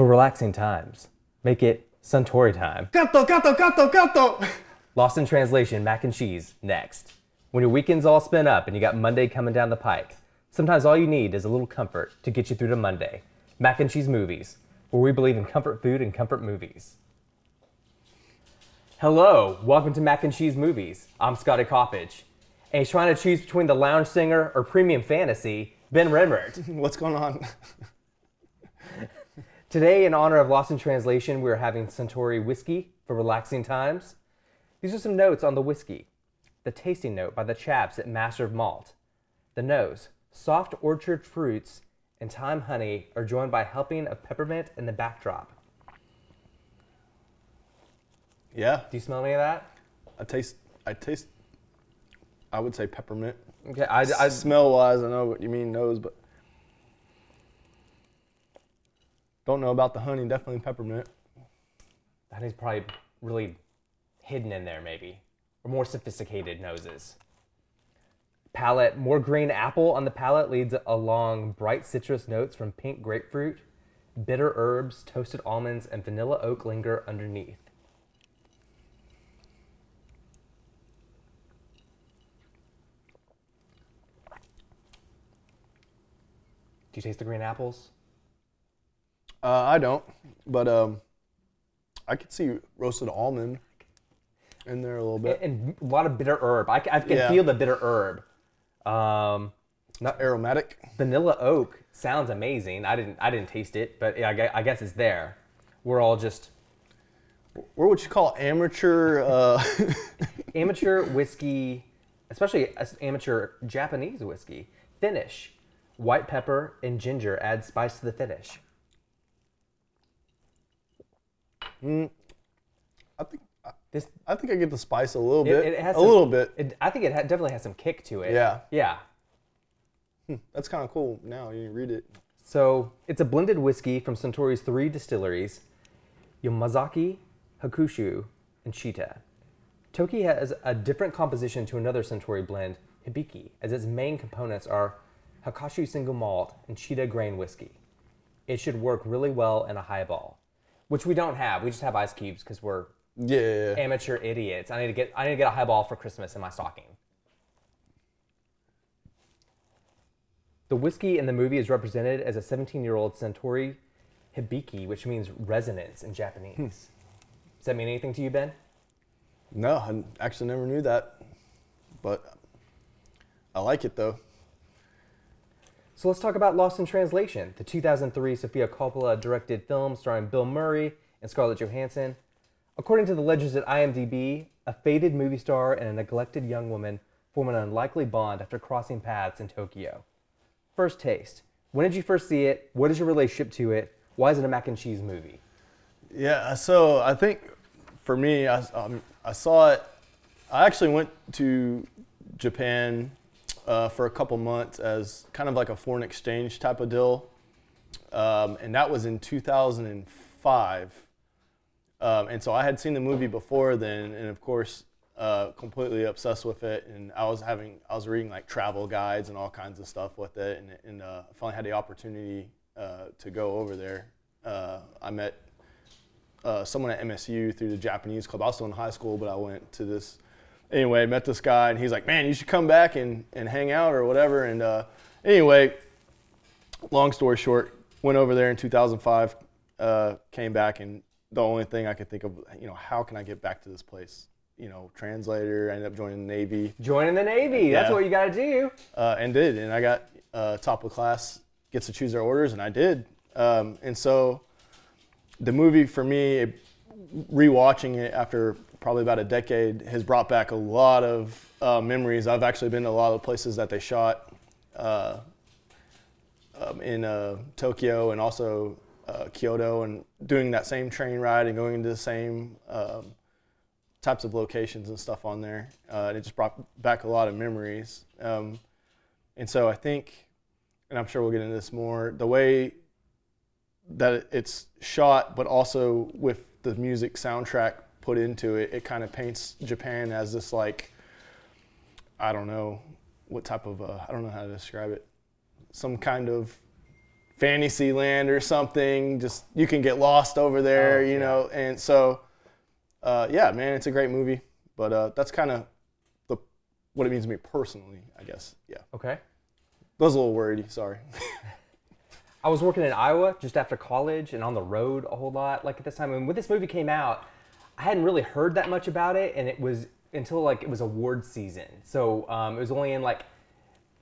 For relaxing times, make it Suntory time. Gato, gato, gato, gato. Lost in translation, mac and cheese, next. When your weekend's all spent up and you got Monday coming down the pike, sometimes all you need is a little comfort to get you through to Monday. Mac and cheese movies, where we believe in comfort food and comfort movies. Hello, welcome to Mac and Cheese Movies. I'm Scotty Coppage. And he's trying to choose between the lounge singer or premium fantasy, Ben Renmert. What's going on? Today, in honor of Lost in Translation, we're having Suntory whiskey for relaxing times. These are some notes on the whiskey. The tasting note by the chaps at Master of Malt. The nose, soft orchard fruits and thyme honey are joined by helping of peppermint in the backdrop. Yeah, Do you smell any of that? I taste. I taste. I would say peppermint. Okay, I, I smell wise, I know what you mean nose, but don't know about the honey. Definitely peppermint. honey's probably really hidden in there, maybe, or more sophisticated noses. Palate, more green apple on the palate leads along bright citrus notes from pink grapefruit, bitter herbs, toasted almonds, and vanilla oak linger underneath. Do you taste the green apples? Uh, I don't, but um, I could see roasted almond in there a little bit. And a lot of bitter herb. I, c- I can Yeah. feel the bitter herb. Um, Not aromatic. vanilla oak sounds amazing. I didn't I didn't taste it, but yeah, I gue- I guess it's there. We're all just What would you call amateur? Uh, amateur whiskey, especially as- amateur Japanese whiskey. Finish, white pepper and ginger add spice to the finish. Hmm. I think. This I think I get the spice a little it, bit. it has a some- little bit. It, I think it ha- definitely has some kick to it. Yeah. Yeah. Hmm. That's kind of cool. Now you read it. So it's a blended whiskey from Suntory's three distilleries, Yamazaki, Hakushu, and Chita. Toki has a different composition to another Suntory blend, Hibiki, as its main components are Hakushu single malt and Chita grain whiskey. It should work really well in a highball, which we don't have. We just have ice cubes because we're Yeah. amateur idiots. I need to get I need to get a highball for Christmas in my stocking. The whiskey in the movie is represented as a 17-year-old Suntory Hibiki, which means resonance in Japanese. Hmm. Does that mean anything to you, Ben? No, I actually never knew that, but I like it though. So let's talk about Lost in Translation, the 2003 Sofia Coppola directed film starring Bill Murray and Scarlett Johansson. According to the legends at IMDb, a faded movie star and a neglected young woman form an unlikely bond after crossing paths in Tokyo. First taste. When did you first see it? What is your relationship to it? Why is it a mac and cheese movie? Yeah, so I think for me, I, um, I saw it. I actually went to Japan uh, for a couple months as kind of like a foreign exchange type of deal, um, and that was in 2005. Um, and so I had seen the movie before then, and of course, uh, completely obsessed with it. And I was having, I was reading like travel guides and all kinds of stuff with it, and, and uh, finally had the opportunity uh, to go over there. Uh, I met uh, someone at MSU through the Japanese club. I was still in high school, but I went to this. Anyway, met this guy, and he's like, "Man, you should come back and, and hang out or whatever." And uh, anyway, long story short, went over there in 2005, uh, came back, and the only thing I could think of, you know, how can I get back to this place? You know, translator. I ended up joining the Navy, Joining the Navy. That's Yeah. what you got to do. uh, and did, and I got uh, top of class, gets to choose their orders, and I did. Um, and so, the movie for me, it, rewatching it after probably about a decade, has brought back a lot of uh, memories. I've actually been to a lot of places that they shot uh, um, in uh, Tokyo and also uh, Kyoto, and doing that same train ride and going into the same um, types of locations and stuff on there. Uh, and it just brought back a lot of memories. Um, and so I think, and I'm sure we'll get into this more, the way that it's shot, but also with the music soundtrack put into it, it kind of paints Japan as this like, I don't know what type of, uh, I don't know how to describe it, some kind of fantasy land or something. Just you can get lost over there, Oh, you yeah. know. And so, uh, yeah, man, it's a great movie. But uh, that's kind of the what it means to me personally, I guess. Yeah, Okay. that was a little wordy. Sorry. I was working in Iowa just after college and on the road a whole lot. Like at this time, and when this movie came out, I hadn't really heard that much about it, and it was until like it was award season. So um, it was only in like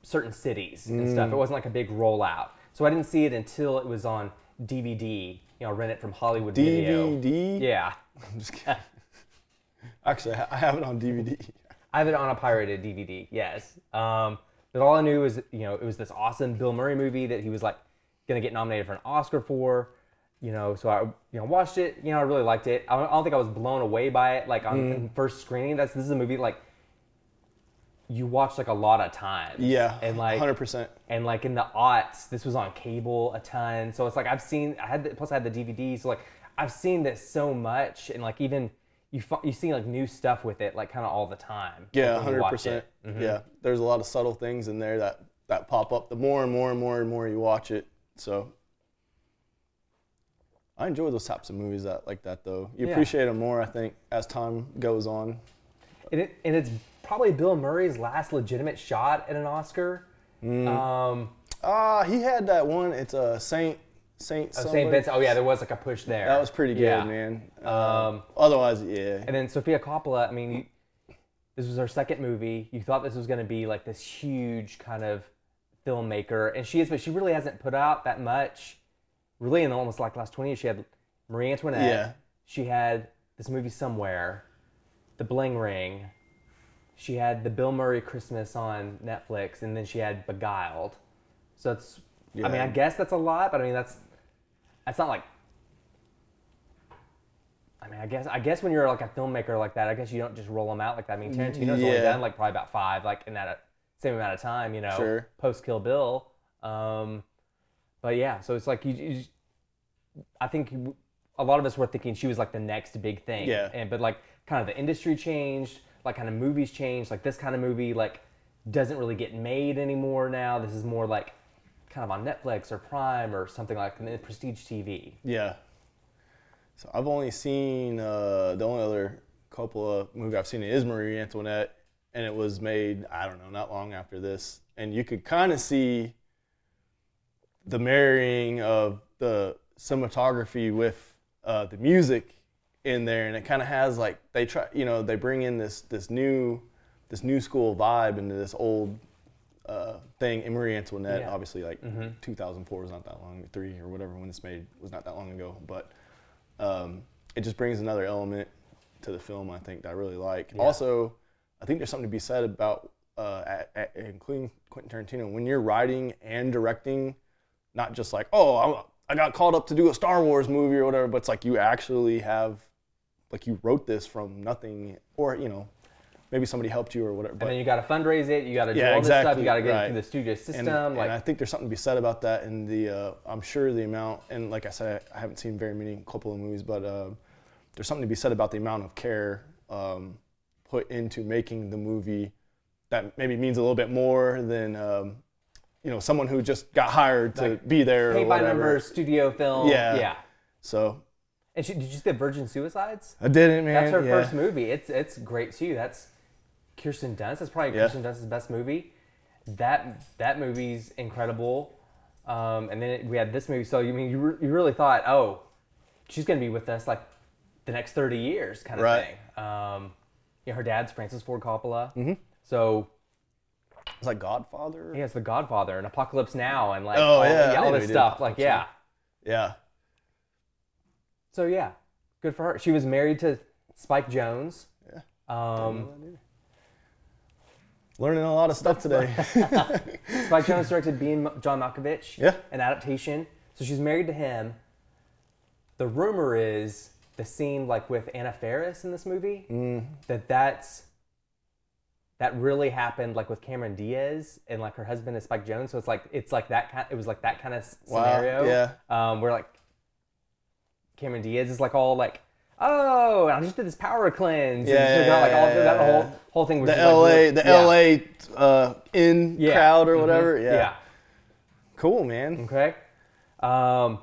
certain cities and stuff. It wasn't like a big rollout. So I didn't see it until it was on DVD. You know, rent it from Hollywood Video. DVD. Yeah, I'm just kidding. Actually, I I have it on DVD. I have it on a pirated DVD. Yes. Um, but all I knew was, you know, it was this awesome Bill Murray movie that he was like gonna get nominated for an Oscar for. You know, so I, you know, watched it. You know, I really liked it. I don't, I don't think I was blown away by it. Like on in first screening, that's this is a movie like you watch like a lot of times. Yeah, And like hundred percent. and like in the aughts, this was on cable a ton. So it's like I've seen. I had the, plus I had the DVD. So like I've seen this so much, and like even you you see like new stuff with it, like kind of all the time. Yeah, hundred percent. Mm-hmm. Yeah, there's a lot of subtle things in there that that pop up the more and more and more and more you watch it. So I enjoy those types of movies that like that though. You Yeah. appreciate them more, I think, as time goes on. And, it, and it's probably Bill Murray's last legitimate shot at an Oscar. Mm. Um, Ah, he had that one. It's a Saint Saint. oh. St. Vincent. Oh yeah, there was like a push there. That was pretty good, Yeah. man. Um, Um, otherwise, yeah. And then Sofia Coppola, I mean, this was her second movie. You thought this was going to be like this huge kind of filmmaker, and she is, but she really hasn't put out that much. Really, in almost like last twenty years, she had Marie Antoinette. Yeah. She had this movie somewhere, The Bling Ring. She had the Bill Murray Christmas on Netflix, and then she had Beguiled. So it's, I mean, I guess that's a lot, but I mean that's, that's not like I mean, I guess I guess when you're like a filmmaker like that, I guess you don't just roll them out like that. I mean, Tarantino's only Yeah. done like probably about five, like in that same amount of time, you know, Sure. post Kill Bill. Um, but yeah, so it's like you, you just- I think you- a lot of us were thinking she was like the next big thing. Yeah. And but like kind of the industry changed, like kind of movies changed. Like this kind of movie like doesn't really get made anymore now. This is more like kind of on Netflix or Prime or something like in Prestige TV. Yeah. So I've only seen uh, the only other Coppola movie I've seen is Marie Antoinette, and it was made I don't know not long after this, and you could kind of see the marrying of the cinematography with uh, the music in there, and it kind of has like they try you know they bring in this this new this new school vibe into this old uh, thing. And Marie Antoinette, Yeah. obviously, like 2004 was not that long, three or whatever when it's made was not that long ago. But um, it just brings another element to the film. I think that I really like. Yeah. Also, I think there's something to be said about uh, at, at, including Quentin Tarantino when you're writing and directing, not just like oh I, I got called up to do a Star Wars movie or whatever, but it's like you actually have like you wrote this from nothing, or you know maybe somebody helped you or whatever. But and then you got to fundraise it. You got to do Yeah, all this stuff. You got to get it right. through the studio system. and, like, and I think there's something to be said about that. And the uh, I'm sure the amount, and like I said, I haven't seen very many Coppola movies, but uh, there's something to be said about the amount of care um, put into making the movie that maybe means a little bit more than um, you know someone who just got hired to Like, be there or paint by numbers studio film. Yeah. yeah. So And she, did you see the Virgin Suicides? I didn't, man. That's her yeah. first movie. It's it's great too. That's Kirsten Dunst. That's probably Yeah. Kirsten Dunst's best movie. That that movie's incredible. Um, and then it, we had this movie. So you mean you, re- you really thought, oh, she's gonna be with us like the next thirty years, kind of Right. thing. Um, yeah, her dad's Francis Ford Coppola. Mm-hmm. So It's like Godfather. he has The Godfather and Apocalypse Now and like Oh, all, yeah, all this stuff. Like yeah. Yeah. So yeah, good for her. She was married to Spike Jonze. Yeah. Um, Learning a lot of stuff today. Spike Jonze directed Being John Malkovich, Yeah. an adaptation. So she's married to him. The rumor is the scene like with Anna Faris in this movie Mm. that that's that really happened like with Cameron Diaz and like her husband is Spike Jonze. So it's like it's like that kind. It was like that kind of Wow, scenario. yeah. Um, where like Cameron Diaz is like all like. Oh, I just did this power cleanse. Yeah, and she got, like all yeah, that yeah, whole whole thing was the just, like, LA, the yeah. LA uh, in Yeah. crowd or Mhm. whatever. Yeah. yeah. Cool, man. Okay. Um,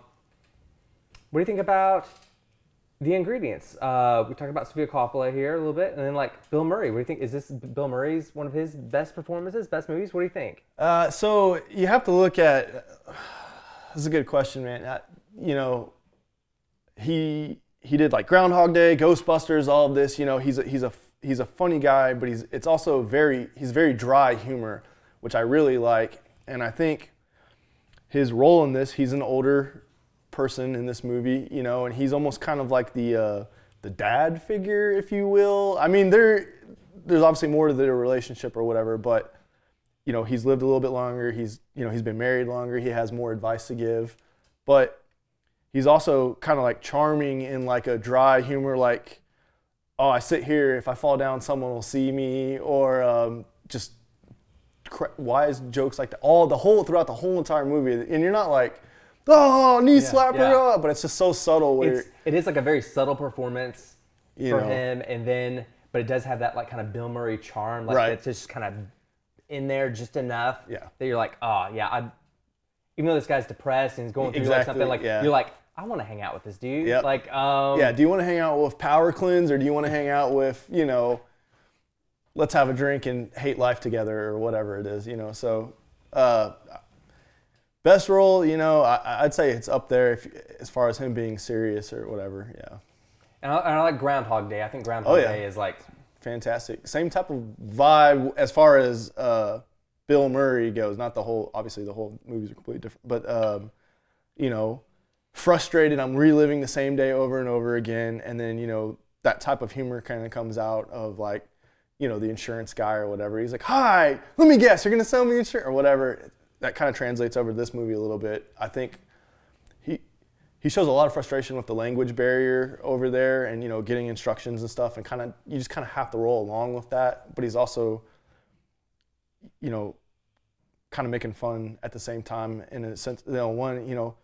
what do you think about the ingredients? Uh, we talked about Sofia Coppola here a little bit, and then like Bill Murray. What do you think? Is this Bill Murray's one of his best performances, best movies? What do you think? Uh, so you have to look at. This is a good question, man. Uh, you know, he he did like Groundhog Day, Ghostbusters, all of this. You know, he's a, he's a he's a funny guy, but he's it's also very he's very dry humor, which I really like, and I think his role in this, he's an older person in this movie, you know, and he's almost kind of like the uh, the dad figure, if you will. I mean, there there's obviously more to the relationship or whatever, but you know, he's lived a little bit longer. He's you know he's been married longer. He has more advice to give, but he's also kind of like charming in like a dry humor, like oh, I sit here. If I fall down, someone will see me, or um, just wise jokes like that. All the whole throughout the whole entire movie, and you're not like, oh, knee yeah, slapper, yeah. but it's just so subtle. Where it's, like a very subtle performance for know. him, and then but it does have that like kind of Bill Murray charm, like right. it's just kind of in there just enough yeah. that you're like, oh yeah, I. Even though this guy's depressed and he's going through exactly, like something, like yeah. you're like, I want to hang out with this dude. Yep. Like, um, yeah. Do you want to hang out with Power Cleanse or do you want to hang out with you know let's have a drink and hate life together or whatever it is, you know. So, uh, best role, you know, I, would say it's up there if, as far as him being serious or whatever. Yeah. And I, and I like Groundhog Day. I think Groundhog oh, yeah. Day is like fantastic. Same type of vibe as far as uh, Bill Murray goes. Not the whole, obviously, the whole movies are completely different, but um, you know, frustrated. I'm reliving the same day over and over again, and then you know that type of humor kind of comes out of like you know, the insurance guy or whatever. He's like, "Hi, let me guess, you're gonna sell me insurance or whatever." That kind of translates over to this movie a little bit. I think he he shows a lot of frustration with the language barrier over there, and you know, getting instructions and stuff, and kind of you just kind of have to roll along with that. But he's also, you know, kind of making fun at the same time in a sense. You know, one, you know.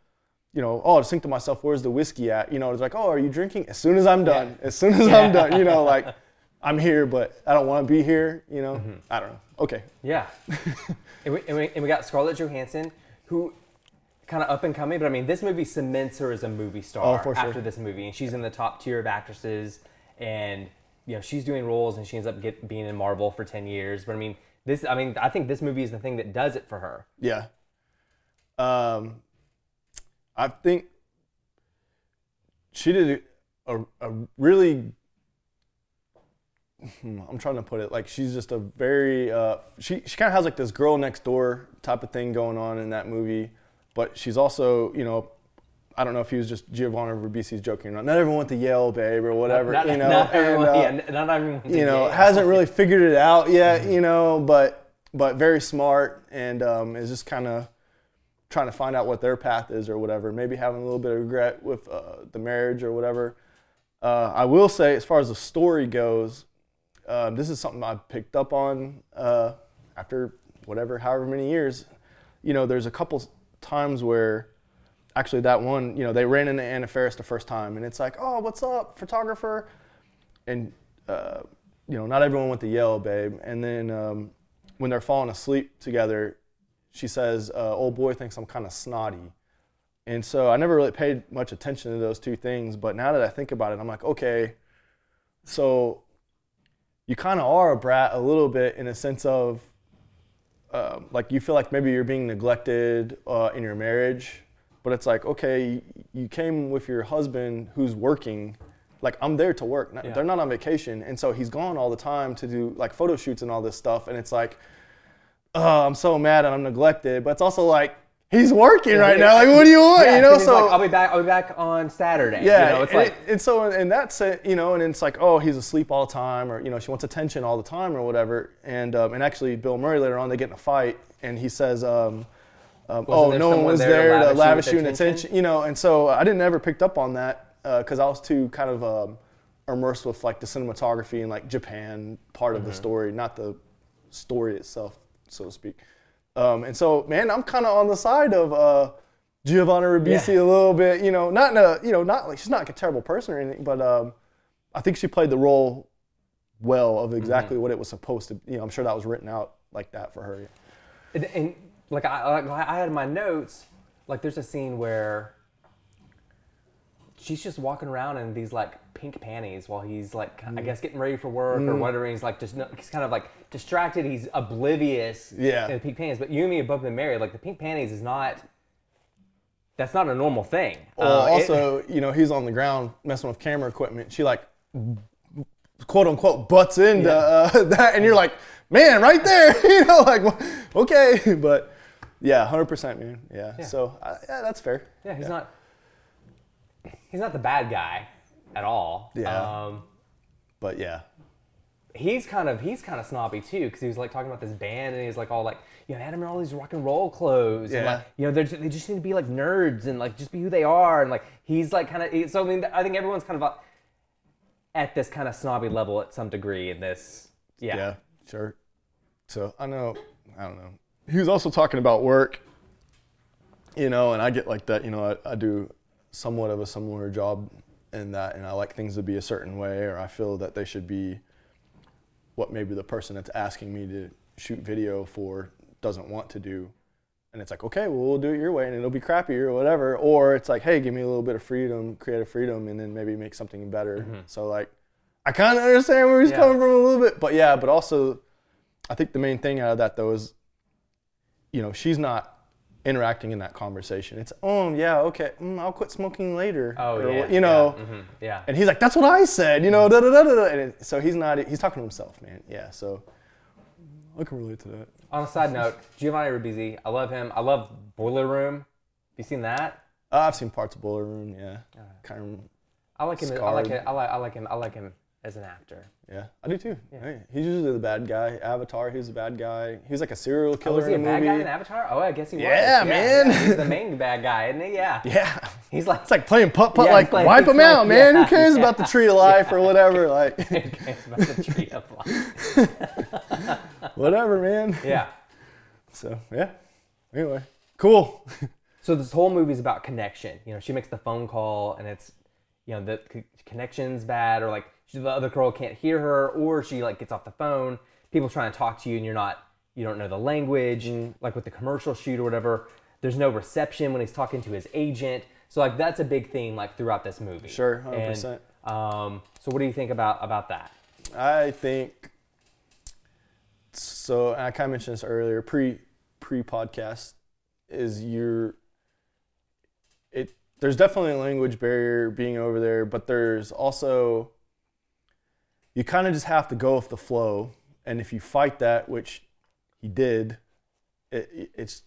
You know, oh, I just think to myself, where's the whiskey at? You know, it's like, oh, are you drinking? As soon as I'm done, yeah. as soon as yeah. I'm done, you know, like I'm here, but I don't want to be here. You know, mm-hmm. I don't know. Okay. Yeah. and, we, and, we, and we got Scarlett Johansson, who kind of up and coming, but I mean, this movie cements her as a movie star oh, after sure. this movie, and she's in the top tier of actresses, and you know, she's doing roles, and she ends up get, being in Marvel for ten years. But I mean, this, I mean, I think this movie is the thing that does it for her. Yeah. Um, I think she did a, a really I'm trying to put it like she's just a very uh, she she kind of has like this girl next door type of thing going on in that movie, but she's also you know I don't know if he was just Giovanni Ribisi's joking or not. Not everyone went to Yale, babe, or whatever. Not, you know, not everyone, and, uh, yeah, not everyone. You know, Yale. hasn't really figured it out yet. Mm-hmm. You know, but but very smart and um, is just kind of trying to find out what their path is or whatever. Maybe having a little bit of regret with uh, the marriage or whatever. Uh, I will say, as far as the story goes, um, this is something I picked up on uh, after whatever, however many years. You know, there's a couple times where actually that one, you know, they ran into Anna Faris the first time, and it's like, oh, what's up, photographer? And uh, you know, not everyone went to Yale, babe. And then um, when they're falling asleep together, she says, uh, "Old boy thinks I'm kind of snotty." And so I never really paid much attention to those two things, but now that I think about it, I'm like, okay, so you kind of are a brat a little bit in a sense of uh, like you feel like maybe you're being neglected uh, in your marriage, but it's like okay, you came with your husband who's working. Like I'm there to work. Yeah. They're not on vacation, and so he's gone all the time to do like photo shoots and all this stuff. And it's like, oh, I'm so mad and I'm neglected. But it's also like he's working right now. Like, what do you want? Yeah, you know, so like, I'll be back. I'll be back on Saturday. Yeah, you know, it's and, like, and so and that's it. You know, and it's like, oh, he's asleep all the time, or you know, she wants attention all the time, or whatever. And um, and actually, Bill Murray later on, they get in a fight, and he says. Um, um, oh, no one was there, to lavish, you attention? attention? You know, and so I didn't ever picked up on that because uh, I was too kind of um, immersed with like the cinematography and like Japan part mm-hmm. of the mm-hmm. story, not the story itself, so to speak. Um, and so, man, I'm kind of on the side of uh, Giovanni Ribisi yeah. a little bit. You know, not in a, you know, not like she's not a terrible person or anything, but um, I think she played the role well of exactly mm-hmm. what it was supposed to. You know, I'm sure that was written out like that for her. And, and like I, like I had my notes, like there's a scene where she's just walking around in these like pink panties while he's like I guess getting ready for work or whatever. And he's like just no, he's kind of like distracted. He's oblivious. Yeah. To the pink panties. But you and me have both married. Like the pink panties is not. That's not a normal thing. Well, Uh, it- also, you know, he's on the ground messing with camera equipment. She like, quote unquote, butts into uh, that, and you're like, man, right there, you know, like, okay, but yeah, hundred percent, man, yeah. Yeah. So uh, yeah, that's fair. yeah, he's not. He's not the bad guy at all. Yeah. Um, But yeah, he's kind of he's kind of snobby too because he was like talking about this band and he's like all like you know Adam in all these rock and roll clothes and Yeah. like you know they're, ju- they just need to be like nerds and like just be who they are and like he's like kind of so I mean I think everyone's kind of uh, at this kind of snobby level at some degree in this yeah, yeah, sure. So I know, I don't know. He was also talking about work, you know, and I get like that. You know, I, I do somewhat of a similar job in that, and I like things to be a certain way, or I feel that they should be what maybe the person that's asking me to shoot video for doesn't want to do. And it's like, okay, well, we'll do it your way, and it'll be crappy or whatever. Or it's like, hey, give me a little bit of freedom, creative freedom, and then maybe make something better. Mm-hmm. So like, I kind of understand where he's Yeah. coming from a little bit, but yeah, but also, I think the main thing out of that though is, you know, she's not interacting in that conversation. It's, oh yeah, okay, mm, I'll quit smoking later. oh or, yeah you know. yeah, mhm, yeah. And he's like, that's what I said, you know, da da da da. da. And it, so he's not, he's talking to himself, man. Yeah, so I can relate to that. on a side note Giovanni Ribisi I love him I love Boiler Room have you seen that Uh, I've seen parts of Boiler Room, yeah. Kind of, I like him I like Scarred. him I like I like him I like him as an actor yeah, I do too. Hey, he's usually the bad guy. Avatar, he's the bad guy. He was like a serial oh, killer. Oh, killer was he a a bad movie. guy in Avatar? Oh, I guess he was. Yeah, man. yeah. He's the main bad guy, isn't he? Yeah. yeah. He's like, It's like playing putt putt, Yeah, like playing- wipe he's him out, man. yeah, Who cares yeah. about the tree of life or whatever? Like, it's about the tree of life. whatever, man. Yeah. So, yeah. Anyway, cool. So this whole movie's about connection. You know, she makes the phone call, and it's, you know, the c- connection's bad, or like she, the other girl can't hear her, or she like gets off the phone. People trying to talk to you, and you're not, you don't know the language. Mm. Like with the commercial shoot or whatever, there's no reception when he's talking to his agent. So like that's a big theme like throughout this movie. Sure, 100%. Um, so what do you think about about that? I think so. I kind of mentioned this earlier. Pre pre podcast is your it. There's definitely a language barrier being over there, but there's also you kind of just have to go with the flow. And if you fight that, which he did, it, it's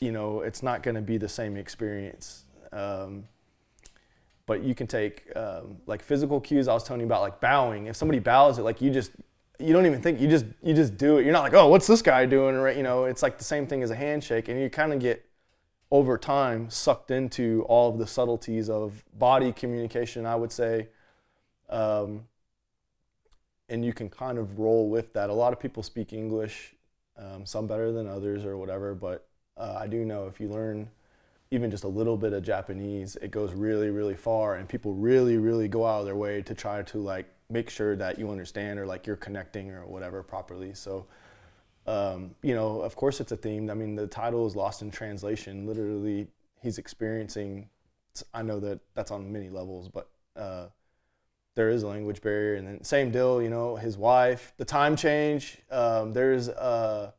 you know it's not going to be the same experience. Um, but you can take um, like physical cues. I was telling you about like bowing. If somebody bows it, like you just you don't even think you just you just do it. You're not like oh what's this guy doing? Right? You know it's like the same thing as a handshake, and you kind of get over time sucked into all of the subtleties of body communication. I would say. Um, and you can kind of roll with that. A lot of people speak English, um, some better than others or whatever, but uh, I do know if you learn even just a little bit of Japanese, it goes really, really far, and people really, really go out of their way to try to like make sure that you understand or like you're connecting or whatever properly. So, um, you know, of course, it's a theme. I mean, the title is Lost in Translation. Literally, he's experiencing. I know that that's on many levels, but uh, there is a language barrier, and then same deal. You know, his wife, the time change. Um, there's uh,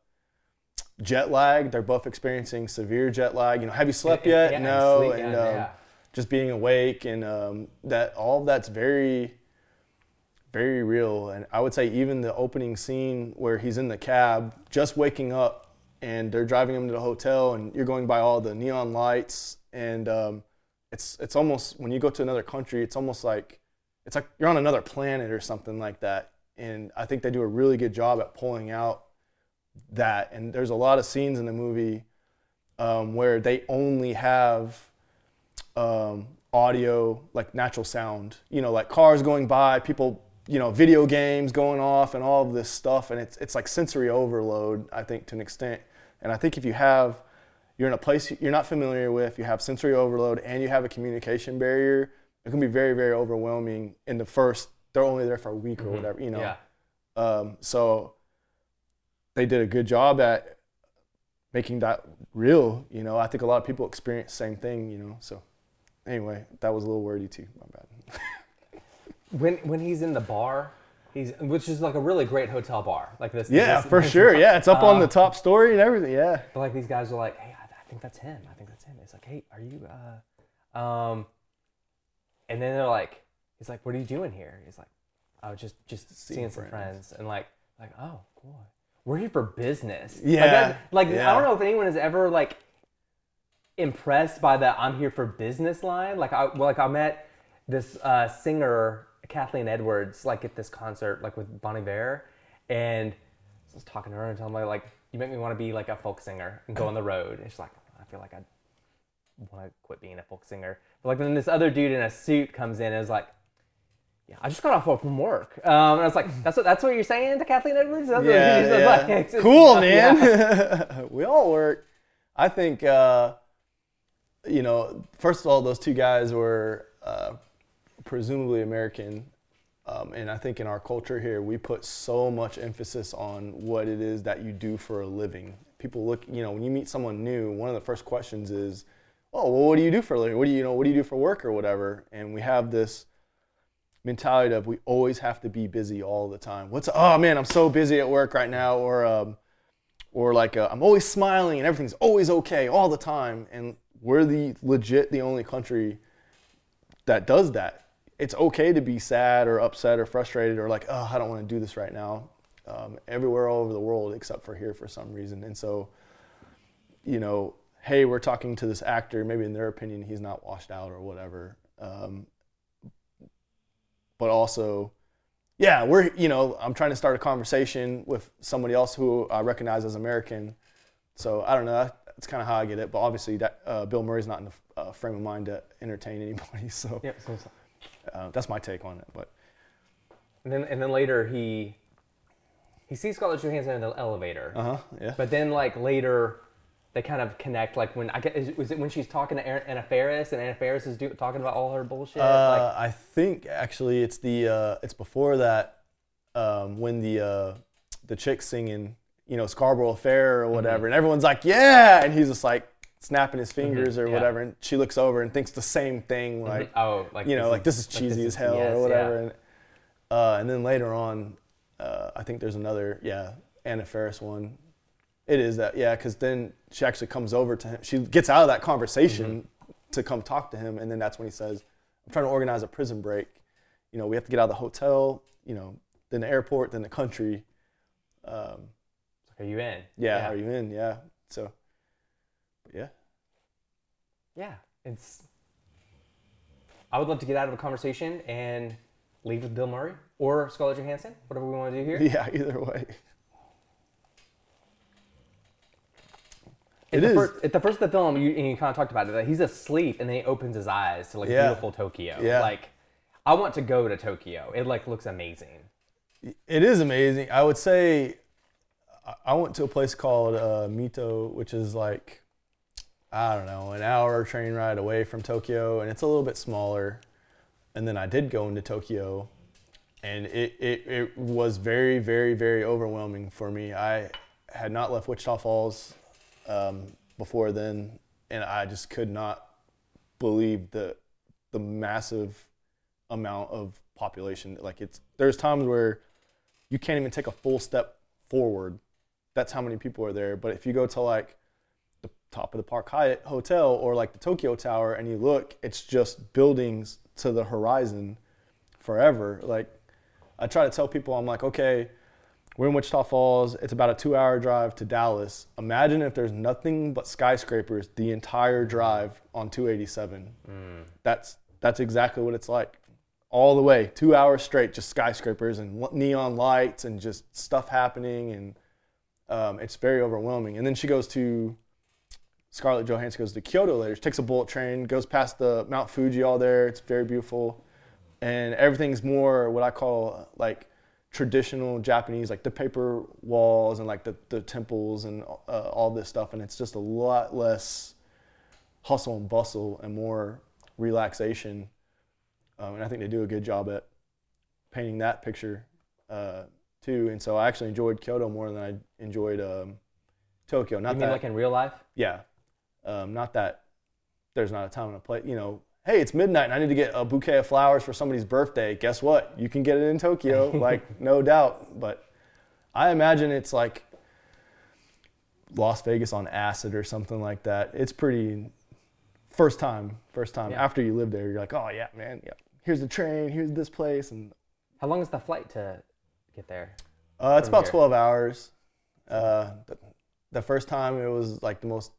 jet lag. They're both experiencing severe jet lag. You know, have you slept yet? Yeah, no, sleep, and yeah, um, just being awake, and um, that all of that's very, very real. And I would say even the opening scene where he's in the cab, just waking up, and they're driving him to the hotel, and you're going by all the neon lights, and um, it's it's almost when you go to another country, it's almost like it's like you're on another planet or something like that. And I think they do a really good job at pulling out that. And there's a lot of scenes in the movie um, where they only have um, audio, like natural sound, you know, like cars going by, people, you know, video games going off, and all of this stuff. And it's it's like sensory overload, I think, to an extent. And I think if you have you're in a place you're not familiar with, you have sensory overload, and you have a communication barrier, it can be very, very overwhelming in the first. They're only there for a week or whatever, you know. Yeah. Um, so they did a good job at making that real. You know, I think a lot of people experience the same thing. You know, so anyway, that was a little wordy too. My bad. When when he's in the bar, he's which is like a really great hotel bar, like this. Yeah, this- for this- sure. Yeah, it's up on the Uh, top story and everything. Yeah. But like these guys are like, hey, I, I think that's him. I think that's him. It's like, hey, are you? uh Um, and then they're like, he's like, what are you doing here? He's like, oh, just just Seeing seeing some friends." friends, and like like oh, cool. We're here for business. Like, Yeah, that- like, I don't know if anyone has ever like impressed by the "I'm here for business" line. Like I well, like I met this uh, singer Kathleen Edwards like at this concert like with Bon Iver, and I was talking to her and telling her like, "You make me want to be like a folk singer and go on the road." And she's like, "I feel like I want to quit being a folk singer." But like then this other dude in a suit comes in and is like. Yeah, I just got off work from work, um, and I was like, "That's what that's what you're saying to Kathleen Edwards." That's Yeah, yeah. like, cool, yeah. man. we all work. I think, uh, you know, first of all, those two guys were uh, presumably American. Um, and I think in our culture here, we put so much emphasis on what it is that you do for a living. People look, you know, when you meet someone new, one of the first questions is, "Oh, well, what do you do for a living? What do you, know, what do you do for work or whatever?" And we have this mentality of we always have to be busy all the time. What's oh man, I'm so busy at work right now, or um, or like uh, I'm always smiling and everything's always okay all the time. And we're the legit the only country that does that. It's okay to be sad or upset or frustrated or like oh I don't want to do this right now. Um, everywhere all over the world except for here for some reason. And so, you know, hey, we're talking to this actor. Maybe in their opinion he's not washed out or whatever. Um, but also, yeah, we're you know I'm trying to start a conversation with somebody else who I recognize as American. So I don't know. That's kind of how I get it. But obviously, that uh, Bill Murray's not in the uh, frame of mind to entertain anybody. So Yep, so- so- uh, that's my take on it. But And then and then later he he sees Scarlett Johansson in the elevator. uh huh, yeah. But then like later they kind of connect like when I get is, was it when she's talking to Anna Faris and Anna Faris is do, talking about all her bullshit Uh, I think actually it's the uh, it's before that um, when the uh, the chick's singing you know Scarborough Affair or whatever, and everyone's like yeah, and he's just like snapping his fingers or yeah. whatever, and she looks over and thinks the same thing like like oh like you know like this is like, cheesy this as hell yes, or whatever, yeah. and uh, and then later on, uh, I think there's another yeah Anna Faris one. It is that yeah, because then she actually comes over to him. She gets out of that conversation Mm-hmm. to come talk to him, and then that's when he says, "I'm trying to organize a prison break. You know, we have to get out of the hotel. You know, then the airport, then the country. Um, Are you in? yeah, are you in? Yeah. So, yeah, Yeah, it's. I would love to get out of a conversation and leave with Bill Murray or Scarlett Johansson, whatever we want to do here. yeah. Either way, At It the is. First, at the first of the film, you, and you kind of talked about it. That he's asleep and then he opens his eyes to like Yeah. beautiful Tokyo. Yeah. Like, I want to go to Tokyo. It like looks amazing. It is amazing. I would say I- I went to a place called uh, Mito, which is like I don't know an hour train ride away from Tokyo, and it's a little bit smaller. And then I did go into Tokyo, and it, it, it was very very very overwhelming for me. I had not left Wichita Falls um, before then, and I just could not believe the the massive amount of population. Like it's there's times where you can't even take a full step forward. That's how many people are there. But if you go to like the top of the Park Hyatt Hotel or like the Tokyo Tower and you look, it's just buildings to the horizon forever. Like I try to tell people, I'm like, okay, we're in Wichita Falls. It's about a two hour drive to Dallas. Imagine if there's nothing but skyscrapers the entire drive on 287. That's that's exactly what it's like. All the way, two hours straight, just skyscrapers and neon lights and just stuff happening, and um, it's very overwhelming. And then she goes to Scarlett Johansson goes to Kyoto later. She takes a bullet train, goes past the Mount Fuji all there. It's very beautiful, and everything's more what I call like traditional Japanese, like the paper walls and like the, the temples and uh, all this stuff. And it's just a lot less hustle and bustle and more relaxation. Um, and I think they do a good job at painting that picture uh, too. And so I actually enjoyed Kyoto more than I enjoyed um, Tokyo, not you that. like in real life? yeah, um, not that. There's not a time and a place. You know, hey, it's midnight and I need to get a bouquet of flowers for somebody's birthday. Guess what? You can get it in Tokyo, like no doubt. But I imagine it's like Las Vegas on acid or something like that. It's pretty first time, first time. Yeah. After you live there, you're like, oh yeah, man, yeah. Here's the train. Here's this place, and How long is the flight to get there? uh, it's about here. 12 hours. Uh, the, the first time it was like the most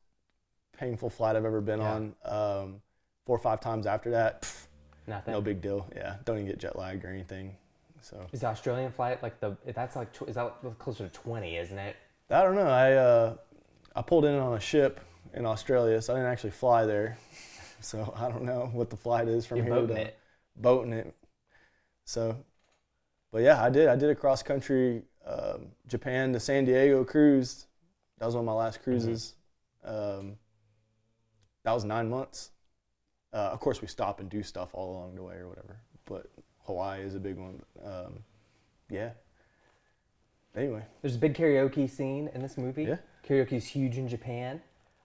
painful flight I've ever been Yeah. on. Um, four or five times after that, pff, Nothing. no big deal. Yeah, don't even get jet lagged or anything. So Is the Australian flight like the? That's like tw- is that closer to twenty, isn't it? I don't know. I uh, I pulled in on a ship in Australia, so I didn't actually fly there. So I don't know what the flight is from You're here boating to it. boating it. So, but yeah, I did. I did a cross country um, Japan to San Diego cruise. That was one of my last cruises. Um, that was nine months. Uh, of course, we stop and do stuff all along the way or whatever. But Hawaii is a big one. Um, yeah. Anyway, There's a big karaoke scene in this movie. Yeah. Karaoke is huge in Japan.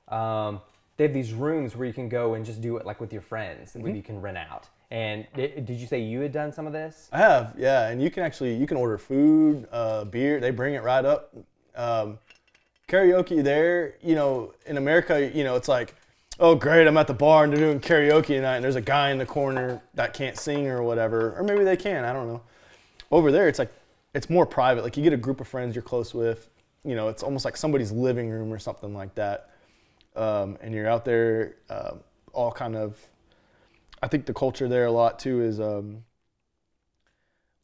Um, they have these rooms where you can go and just do it like with your friends, Mm-hmm. you can rent out. And di- did you say you had done some of this? I have, yeah, and you can actually you can order food, uh, beer. They bring it right up. Um, karaoke there, you know, in America, you know, it's like, oh great, I'm at the bar and they're doing karaoke tonight, and there's a guy in the corner that can't sing or whatever, or maybe they can, I don't know. Over there, it's like it's more private. Like you get a group of friends you're close with, you know, it's almost like somebody's living room or something like that, um, and you're out there, um, all kind of. I think the culture there a lot too is. Um,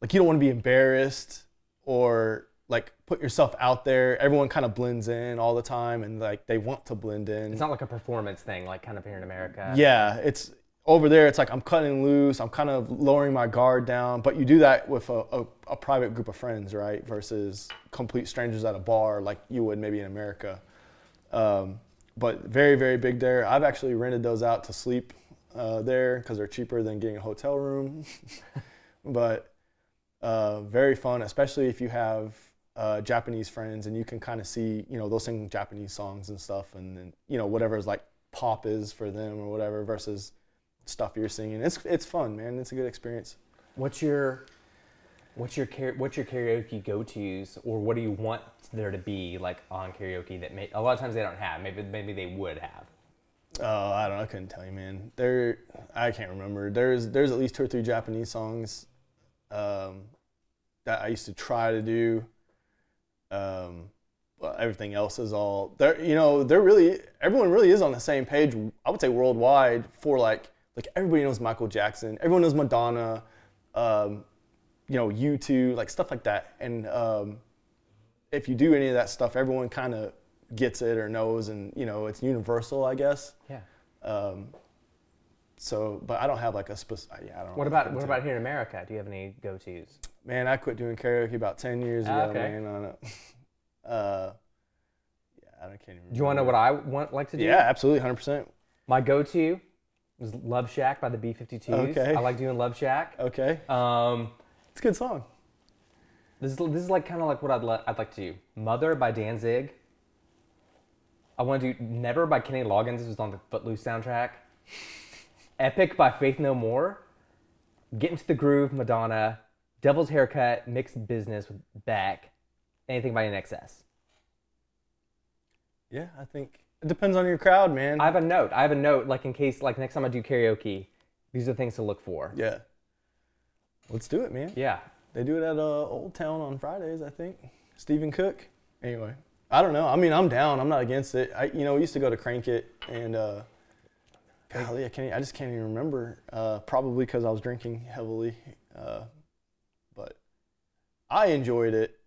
like you don't want to be embarrassed or like put yourself out there. Everyone kind of blends in all the time and like they want to blend in. It's not like a performance thing, like kind of here in America. yeah, it's over there. It's like I'm cutting loose. I'm kind of lowering my guard down. But you do that with a, a, a private group of friends, right? Versus complete strangers at a bar like you would maybe in America. Um, but very, very big there. I've actually rented those out to sleep uh, there because they're cheaper than getting a hotel room. but uh, very fun, especially if you have uh, Japanese friends and you can kind of see, you know, they'll sing Japanese songs and stuff, and then you know whatever is like pop is for them or whatever versus stuff you're singing. It's it's fun, man. It's a good experience. What's your what's your what's your karaoke go tos, or what do you want there to be like on karaoke that may, a lot of times they don't have. Maybe maybe they would have. Oh, I don't know. I couldn't tell you, man. There, I can't remember. There's there's at least two or three Japanese songs um, that I used to try to do. Um, but everything else is all there. You know, they're really everyone really is on the same page. I would say worldwide for like like everybody knows Michael Jackson. Everyone knows Madonna. Um, you know, U2, like stuff like that. And um, if you do any of that stuff, everyone kind of gets it or knows, and you know, it's universal, I guess. Yeah. Um, so, but I don't have like a specific. Yeah, I don't. know. What about what about here in America? Do you have any go tos? Man, I quit doing karaoke about ten years ago. okay. Man, on it. Uh, yeah, I don't can't even. Do you want to know what I want like to do? Yeah, absolutely, hundred percent. My go to is Love Shack by the B52s. Okay. I like doing Love Shack. Okay, Um, it's a good song. this is this is like kind of like what I'd le- I'd like to do. Mother by Danzig. I want to do Never by Kenny Loggins. This was on the Footloose soundtrack. Epic by Faith No More. Get into the Groove, Madonna. Devil's Haircut, Mixed Bizness with Beck. Anything by INXS. Yeah, I think it depends on your crowd, man. I have a note. I have a note, like in case, like next time I do karaoke, these are things to look for. yeah. Let's do it, man. Yeah. They do it at uh, Old Town on Fridays, I think. Stephen Cook. Anyway, I don't know. I mean, I'm down. I'm not against it. I, you know, we used to go to Crank It, and uh, golly, I can't. I just can't even remember. Uh, probably because I was drinking heavily. Uh, I enjoyed it.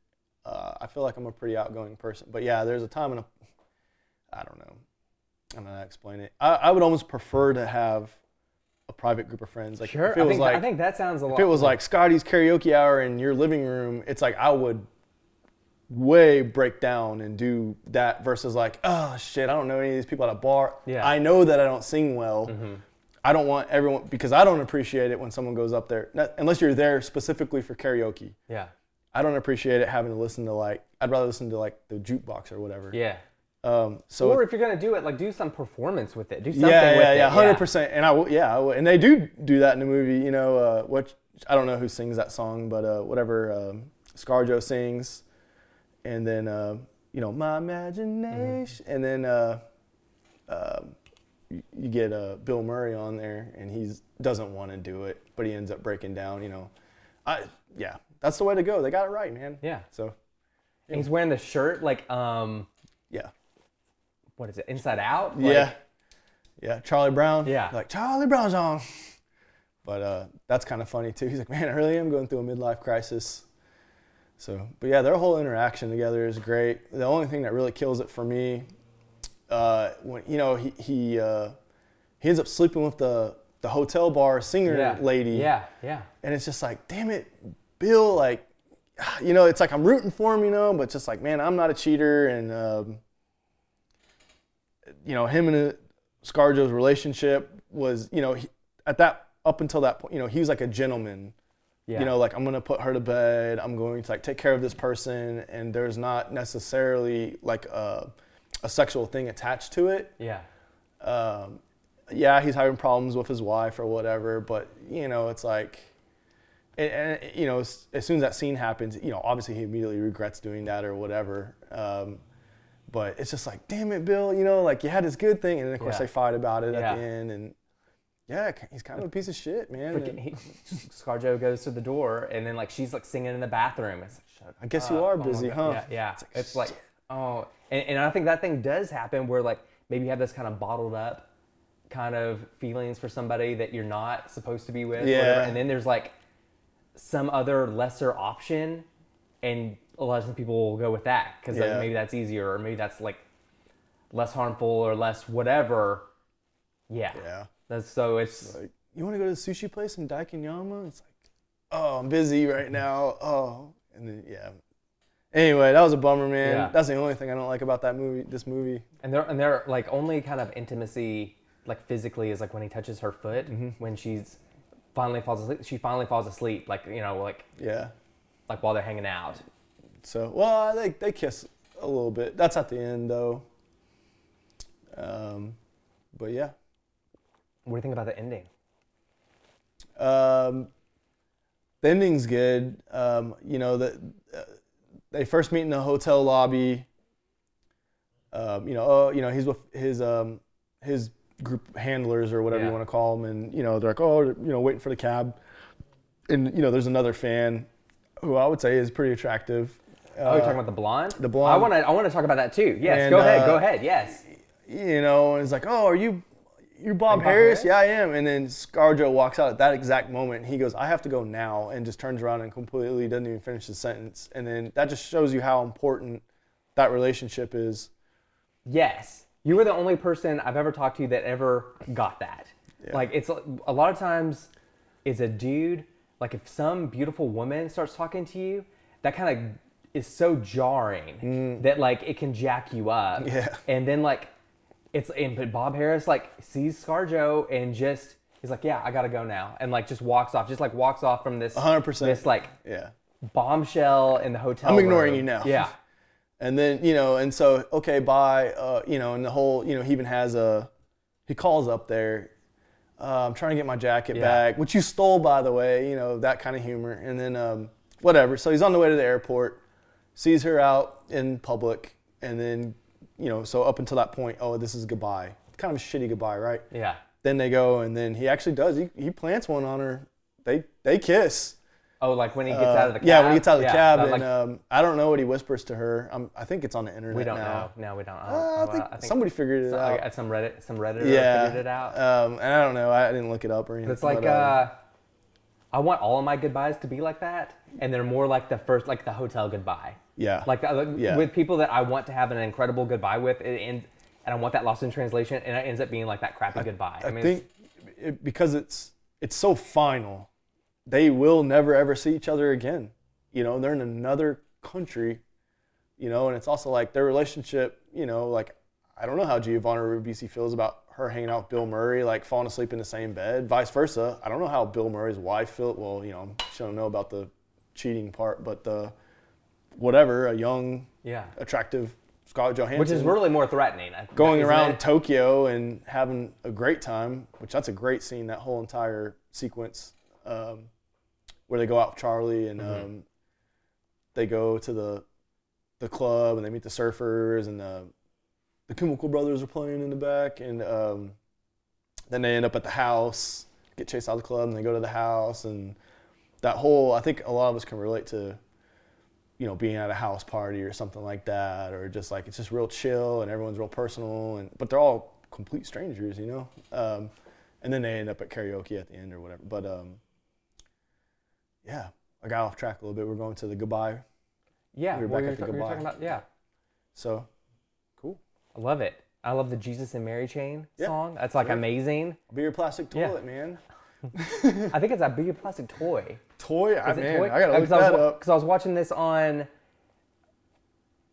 Uh, I feel like I'm a pretty outgoing person. But yeah, there's a time and a. I don't know. I don't know how to explain it. I, I would almost prefer to have a private group of friends. Like Sure. if it I was think, like I think that sounds a lot. if it was like Scotty's karaoke hour in your living room, it's like I would way break down and do that versus like, oh shit, I don't know any of these people at a bar. Yeah. I know that I don't sing well. Mm-hmm. I don't want everyone because I don't appreciate it when someone goes up there unless you're there specifically for karaoke. yeah. I don't appreciate it having to listen to like I'd rather listen to like the jukebox or whatever. Yeah. Um, so or if you're gonna do it, like do some performance with it. Do something yeah, yeah, yeah, hundred percent. And I, will- yeah, I will- and they do do that in the movie. You know, uh, what I don't know who sings that song, but uh, whatever um, ScarJo sings, and then uh, you know, my imagination, and then uh, um, you, you get uh, Bill Murray on there, and he doesn't want to do it, but he ends up breaking down. You know, I yeah, that's the way to go. They got it right, man. Yeah. So And he's wearing the shirt like um, yeah, what is it? Inside Out. Like, yeah, yeah. Charlie Brown. Yeah. Like Charlie Brown's on. But uh, that's kind of funny too. He's like, man, I really am going through a midlife crisis. So, but yeah, their whole interaction together is great. The only thing that really kills it for me, uh, when you know he he uh, he ends up sleeping with the the hotel bar singer Yeah. lady. Yeah. Yeah. And it's just like, damn it, Bill, like, you know, it's like I'm rooting for him, you know, but just like, man, I'm not a cheater. And, um, you know, him and uh, ScarJo's relationship was, you know, he, at that, up until that point, you know, he was like a gentleman. Yeah. You know, like I'm gonna put her to bed. I'm going to like take care of this person, and there's not necessarily like a, a sexual thing attached to it Yeah. um, yeah, he's having problems with his wife or whatever, but you know, it's like, and, and you know, as, as soon as that scene happens, you know, obviously he immediately regrets doing that or whatever. Um, but it's just like, damn it, Bill, you know, like you had this good thing, and then of course Yeah. they fight about it Yeah. at the end, and yeah, he's kind of a piece of shit, man. Freaking, he, ScarJo goes to the door, and then like she's like singing in the bathroom. It's like, Shut I guess you are Oh busy, God. huh? Yeah, yeah. It's It's like, like, oh, and, and I think that thing does happen where like maybe you have this kind of bottled up kind of feelings for somebody that you're not supposed to be with. Yeah. whatever, and then there's like some other lesser option, and a lot of people will go with that because Yeah. like, maybe that's easier, or maybe that's like less harmful or less whatever. Yeah. yeah, That's so it's like you want to go to the sushi place in Daikanyama? It's like, oh, I'm busy right now. Oh, and then yeah. Anyway, that was a bummer, man. Yeah. That's the only thing I don't like about that movie. This movie. And they're and they're like only kind of intimacy, like physically, is like when he touches her foot Mm-hmm. when she's finally falls asleep. She finally falls asleep, like you know, like Yeah. like while they're hanging out. So, well, they they kiss a little bit. That's at the end though. Um, but yeah. What do you think about the ending? Um, the ending's good. Um, you know that uh, they first meet in the hotel lobby. Um, you know, oh, you know, he's with his um, his group handlers or whatever Yeah. you want to call them, and you know, they're like, oh, you know, waiting for the cab, and you know, there's another fan who I would say is pretty attractive. oh, you're talking about the blonde. the blonde. I want to. I want to talk about that too. Yes, And, go ahead. uh, Go ahead. Yes. you know, and it's like, oh, are you, you Bob Bob Harris? Harris? Yeah, I am. And then ScarJo walks out at that exact moment. And he goes, I have to go now, and just turns around and completely doesn't even finish the sentence. And then that just shows you how important that relationship is. Yes. You were the only person I've ever talked to that ever got that. Yeah. Like it's a lot of times is a dude like if some beautiful woman starts talking to you, that kind of is so jarring that like it can jack you up. Mm. Yeah. And then like it's and but Bob Harris like sees ScarJo and just he's like, yeah, I gotta go now, and like just walks off, just like walks off from this 100%. this like Yeah. bombshell in the hotel. I'm ignoring room. you now. Yeah. And then, you know, and so, okay, bye. Uh, you know, and the whole, you know, he even has a, he calls up there. Uh, I'm trying to get my jacket Yeah. back, which you stole, by the way, you know, that kind of humor. And then, um, whatever. So he's on the way to the airport, sees her out in public, and then, you know, so up until that point, oh, this is goodbye. Kind of a shitty goodbye, right? Yeah. Then they go, and then he actually does. He, he plants one on her. They they kiss. Oh, like when he gets Uh, out of the cab. Yeah, when he gets out of the Yeah, cab, that, and like, um, I don't know what he whispers to her. Um, I think it's on the internet we don't now. know. No, we don't. I, Uh, don't- I, think I think somebody figured it out. like, some Reddit, some Redditor yeah, figured it out. Um, and I don't know. I didn't look it up or anything. It's like but, um, uh, I want all of my goodbyes to be like that, and they're more like the first, like the hotel goodbye. yeah, Like uh, Yeah. with people that I want to have an incredible goodbye with, it ends, and I want that lost in translation, and it ends up being like that crappy goodbye. I mean, think it, because it's it's so final, they will never ever see each other again. You know, they're in another country. You know, and it's also like their relationship. You know, like I don't know how Giovanni Ribisi feels about her hanging out with Bill Murray, like falling asleep in the same bed. Vice versa. I don't know how Bill Murray's wife feel. Well, you know, she don't know about the cheating part, but the whatever, a young, yeah, attractive Scarlett Johansson, Which is really more threatening. Going around it? Tokyo and having a great time, which that's a great scene. That whole entire sequence um, where they go out with Charlie and Mhm. um, they go to the the club and they meet the surfers and the the Chemical Brothers are playing in the back and um, then they end up at the house, get chased out of the club, and they go to the house and that whole. I think a lot of us can relate to you know, being at a house party or something like that, or just like it's just real chill and everyone's real personal, and but they're all complete strangers, you know. Um, and then they end up at karaoke at the end or whatever. But um, yeah, I got off track a little bit. We're going to the goodbye. Yeah, we were well, back we at the ta- we were goodbye. talking about yeah. So cool. I love it. I love the Jesus and Mary chain Yeah, song. That's like sure. amazing. Be your plastic Yeah. toilet, man. I think it's a big plastic toy. Toy, I, Is it man, toy? I gotta look Because I was that wa- up. 'cause I was watching this on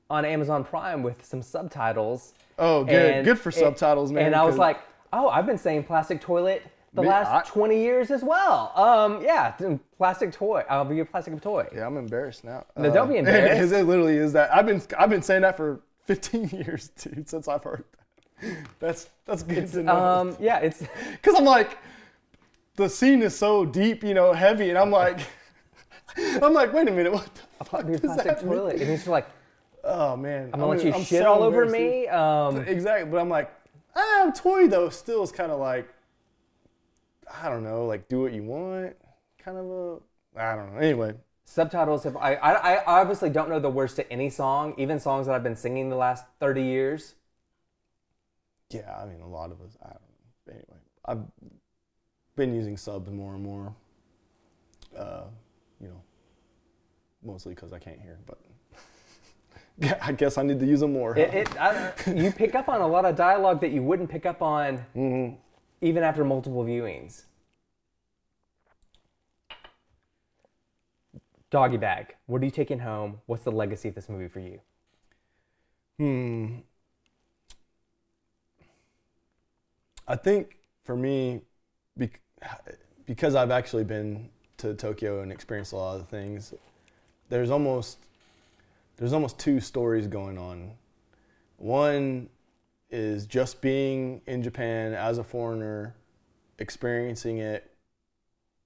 on Amazon Prime with some subtitles. Oh, good, good for it- subtitles, man. And I was 'cause- like, oh, I've been saying plastic toilet the Me- last I- 20 years as well. Um, yeah, plastic toy. I'll be a plastic toy. Yeah, I'm embarrassed now. No, don't be embarrassed. it literally is that. I've been I've been saying that for 15 years, dude, since I've heard that. That's that's good to know. Um, yeah, it's Because I'm like, the scene is so deep, you know, heavy, and I'm like, I'm like, wait a minute, what the fuck be a does plastic that mean? toilet. And he's like, Oh man, I'm gonna let you I'm shit so all over me. Um. Exactly, but I'm like, ah, toy though still is kind of like, I don't know, like do what you want, kind of a, I don't know. Anyway, subtitles have I, I I obviously don't know the words to any song, even songs that I've been singing the last 30 years. Yeah, I mean, a lot of us. I don't know. Anyway, I've been using subs more and more. Uh, you know, mostly because I can't hear, but yeah, I guess I need to use them more. It, it I, you pick up on a lot of dialogue that you wouldn't pick up on Mhm. Even after multiple viewings. Doggy bag. What are you taking home? What's the legacy of this movie for you? Hmm. I think for me, because I've actually been to Tokyo and experienced a lot of things, there's almost there's almost two stories going on. One is just being in Japan as a foreigner, experiencing it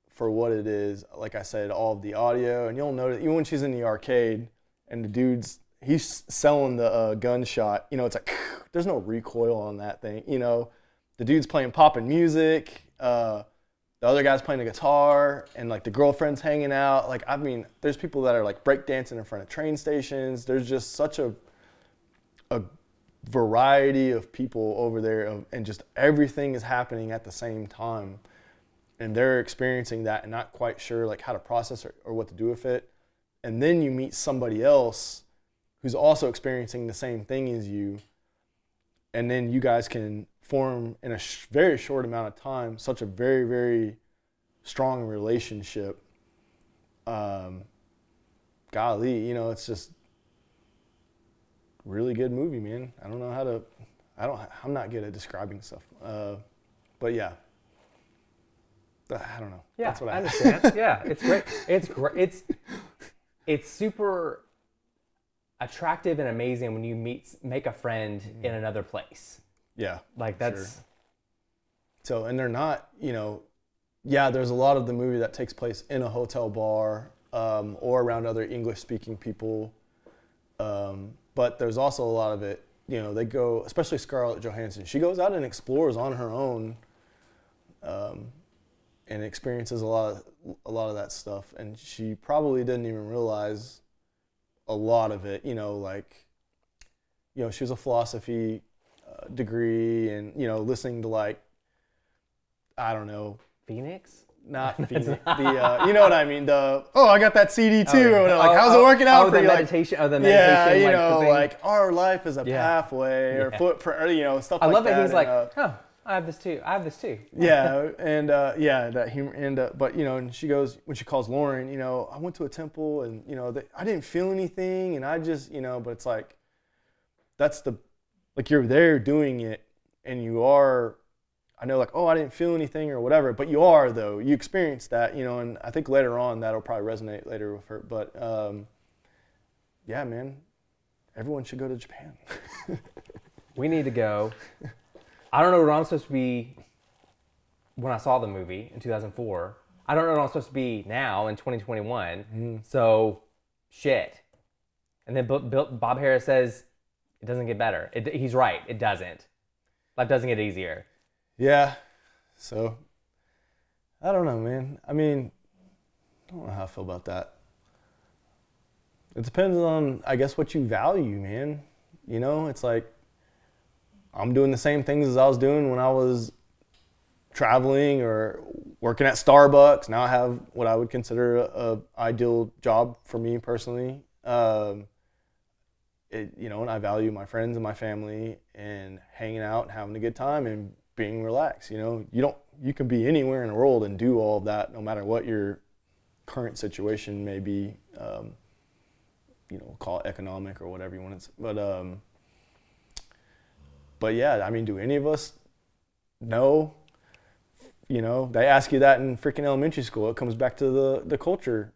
for what it is. Like I said, all of the audio, and you'll notice even when she's in the arcade and the dude's he's selling the uh, gunshot. You know, it's like there's no recoil on that thing. You know, the dude's playing popping music. Uh, the other guy's playing the guitar, and like the girlfriend's hanging out. Like I mean, there's people that are like breakdancing in front of train stations. There's just such a a variety of people over there, and just everything is happening at the same time, and they're experiencing that and not quite sure like how to process or, or what to do with it. And then you meet somebody else who's also experiencing the same thing as you, and then you guys can form in a sh- very short amount of time such a very very strong relationship. Um, golly, you know, it's just really good movie, man. I don't know how to. I don't. I'm not good at describing stuff. Uh, but yeah. I don't know. Yeah, That's what I I, understand. yeah, it's great. It's great. It's it's super attractive and amazing when you meet make a friend in another place. yeah. Like that's Sure. So, and they're not, you know, yeah, there's a lot of the movie that takes place in a hotel bar um, or around other English speaking people. Um, but there's also a lot of it, you know, they go, especially Scarlett Johansson, she goes out and explores on her own um, and experiences a lot, of, a lot of that stuff. And she probably didn't even realize a lot of it, you know, like, you know, she was a philosophy uh, degree and, you know, listening to like, I don't know, Phoenix. Not Phoenix, the uh, you know what I mean the oh I got that CD too Oh, or whatever. like oh, how's oh, it working out oh, for the you like, meditation. oh, the meditation. yeah you like, know thing. like our life is a Yeah. pathway or Yeah. footprint or you know stuff. I like love that that he's and, like, uh, oh, I have this too. I have this too. yeah and uh, yeah that humor and uh, but you know and she goes when she calls Lauren you know I went to a temple and you know they, I didn't feel anything and I just you know but it's like that's the like you're there doing it and you are I know like oh I didn't feel anything or whatever but you are though you experience that you know and I think later on that'll probably resonate later with her but um, yeah man everyone should go to Japan. We need to go. I don't know where I'm supposed to be when I saw the movie in 2004. I don't know where I'm supposed to be now in 2021. So, shit. And then Bob Harris says it doesn't get better. It, he's right. It doesn't. Life doesn't get easier. Yeah. So I don't know, man. I mean, I don't know how I feel about that. It depends on, I guess, what you value, man. You know, it's like I'm doing the same things as I was doing when I was traveling or working at Starbucks. Now I have what I would consider a, a ideal job for me personally. Um, it, you know, and I value my friends and my family and hanging out and having a good time and being relaxed. You know, you don't, you can be anywhere in the world and do all of that, no matter what your current situation may be. Um, you know, call it economic or whatever you want to. But um, but yeah, I mean, do any of us know? You know, they ask you that in freaking elementary school. It comes back to the the culture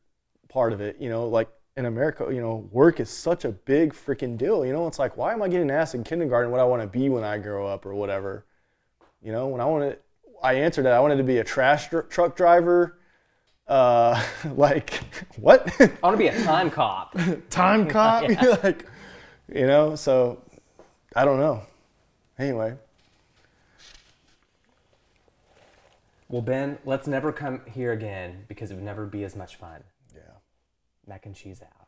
part of it. You know, like in America, you know, work is such a big freaking deal. You know, it's like, why am I getting asked in kindergarten what I want to be when I grow up or whatever? You know, when I wanted, I answered that I wanted to be a trash dr- truck driver. Uh, like what? I want to be a time cop. Time cop? like, you know. So, I don't know. Anyway, Well, Ben, let's never come here again because it would never be as much fun. yeah. Mac and cheese out.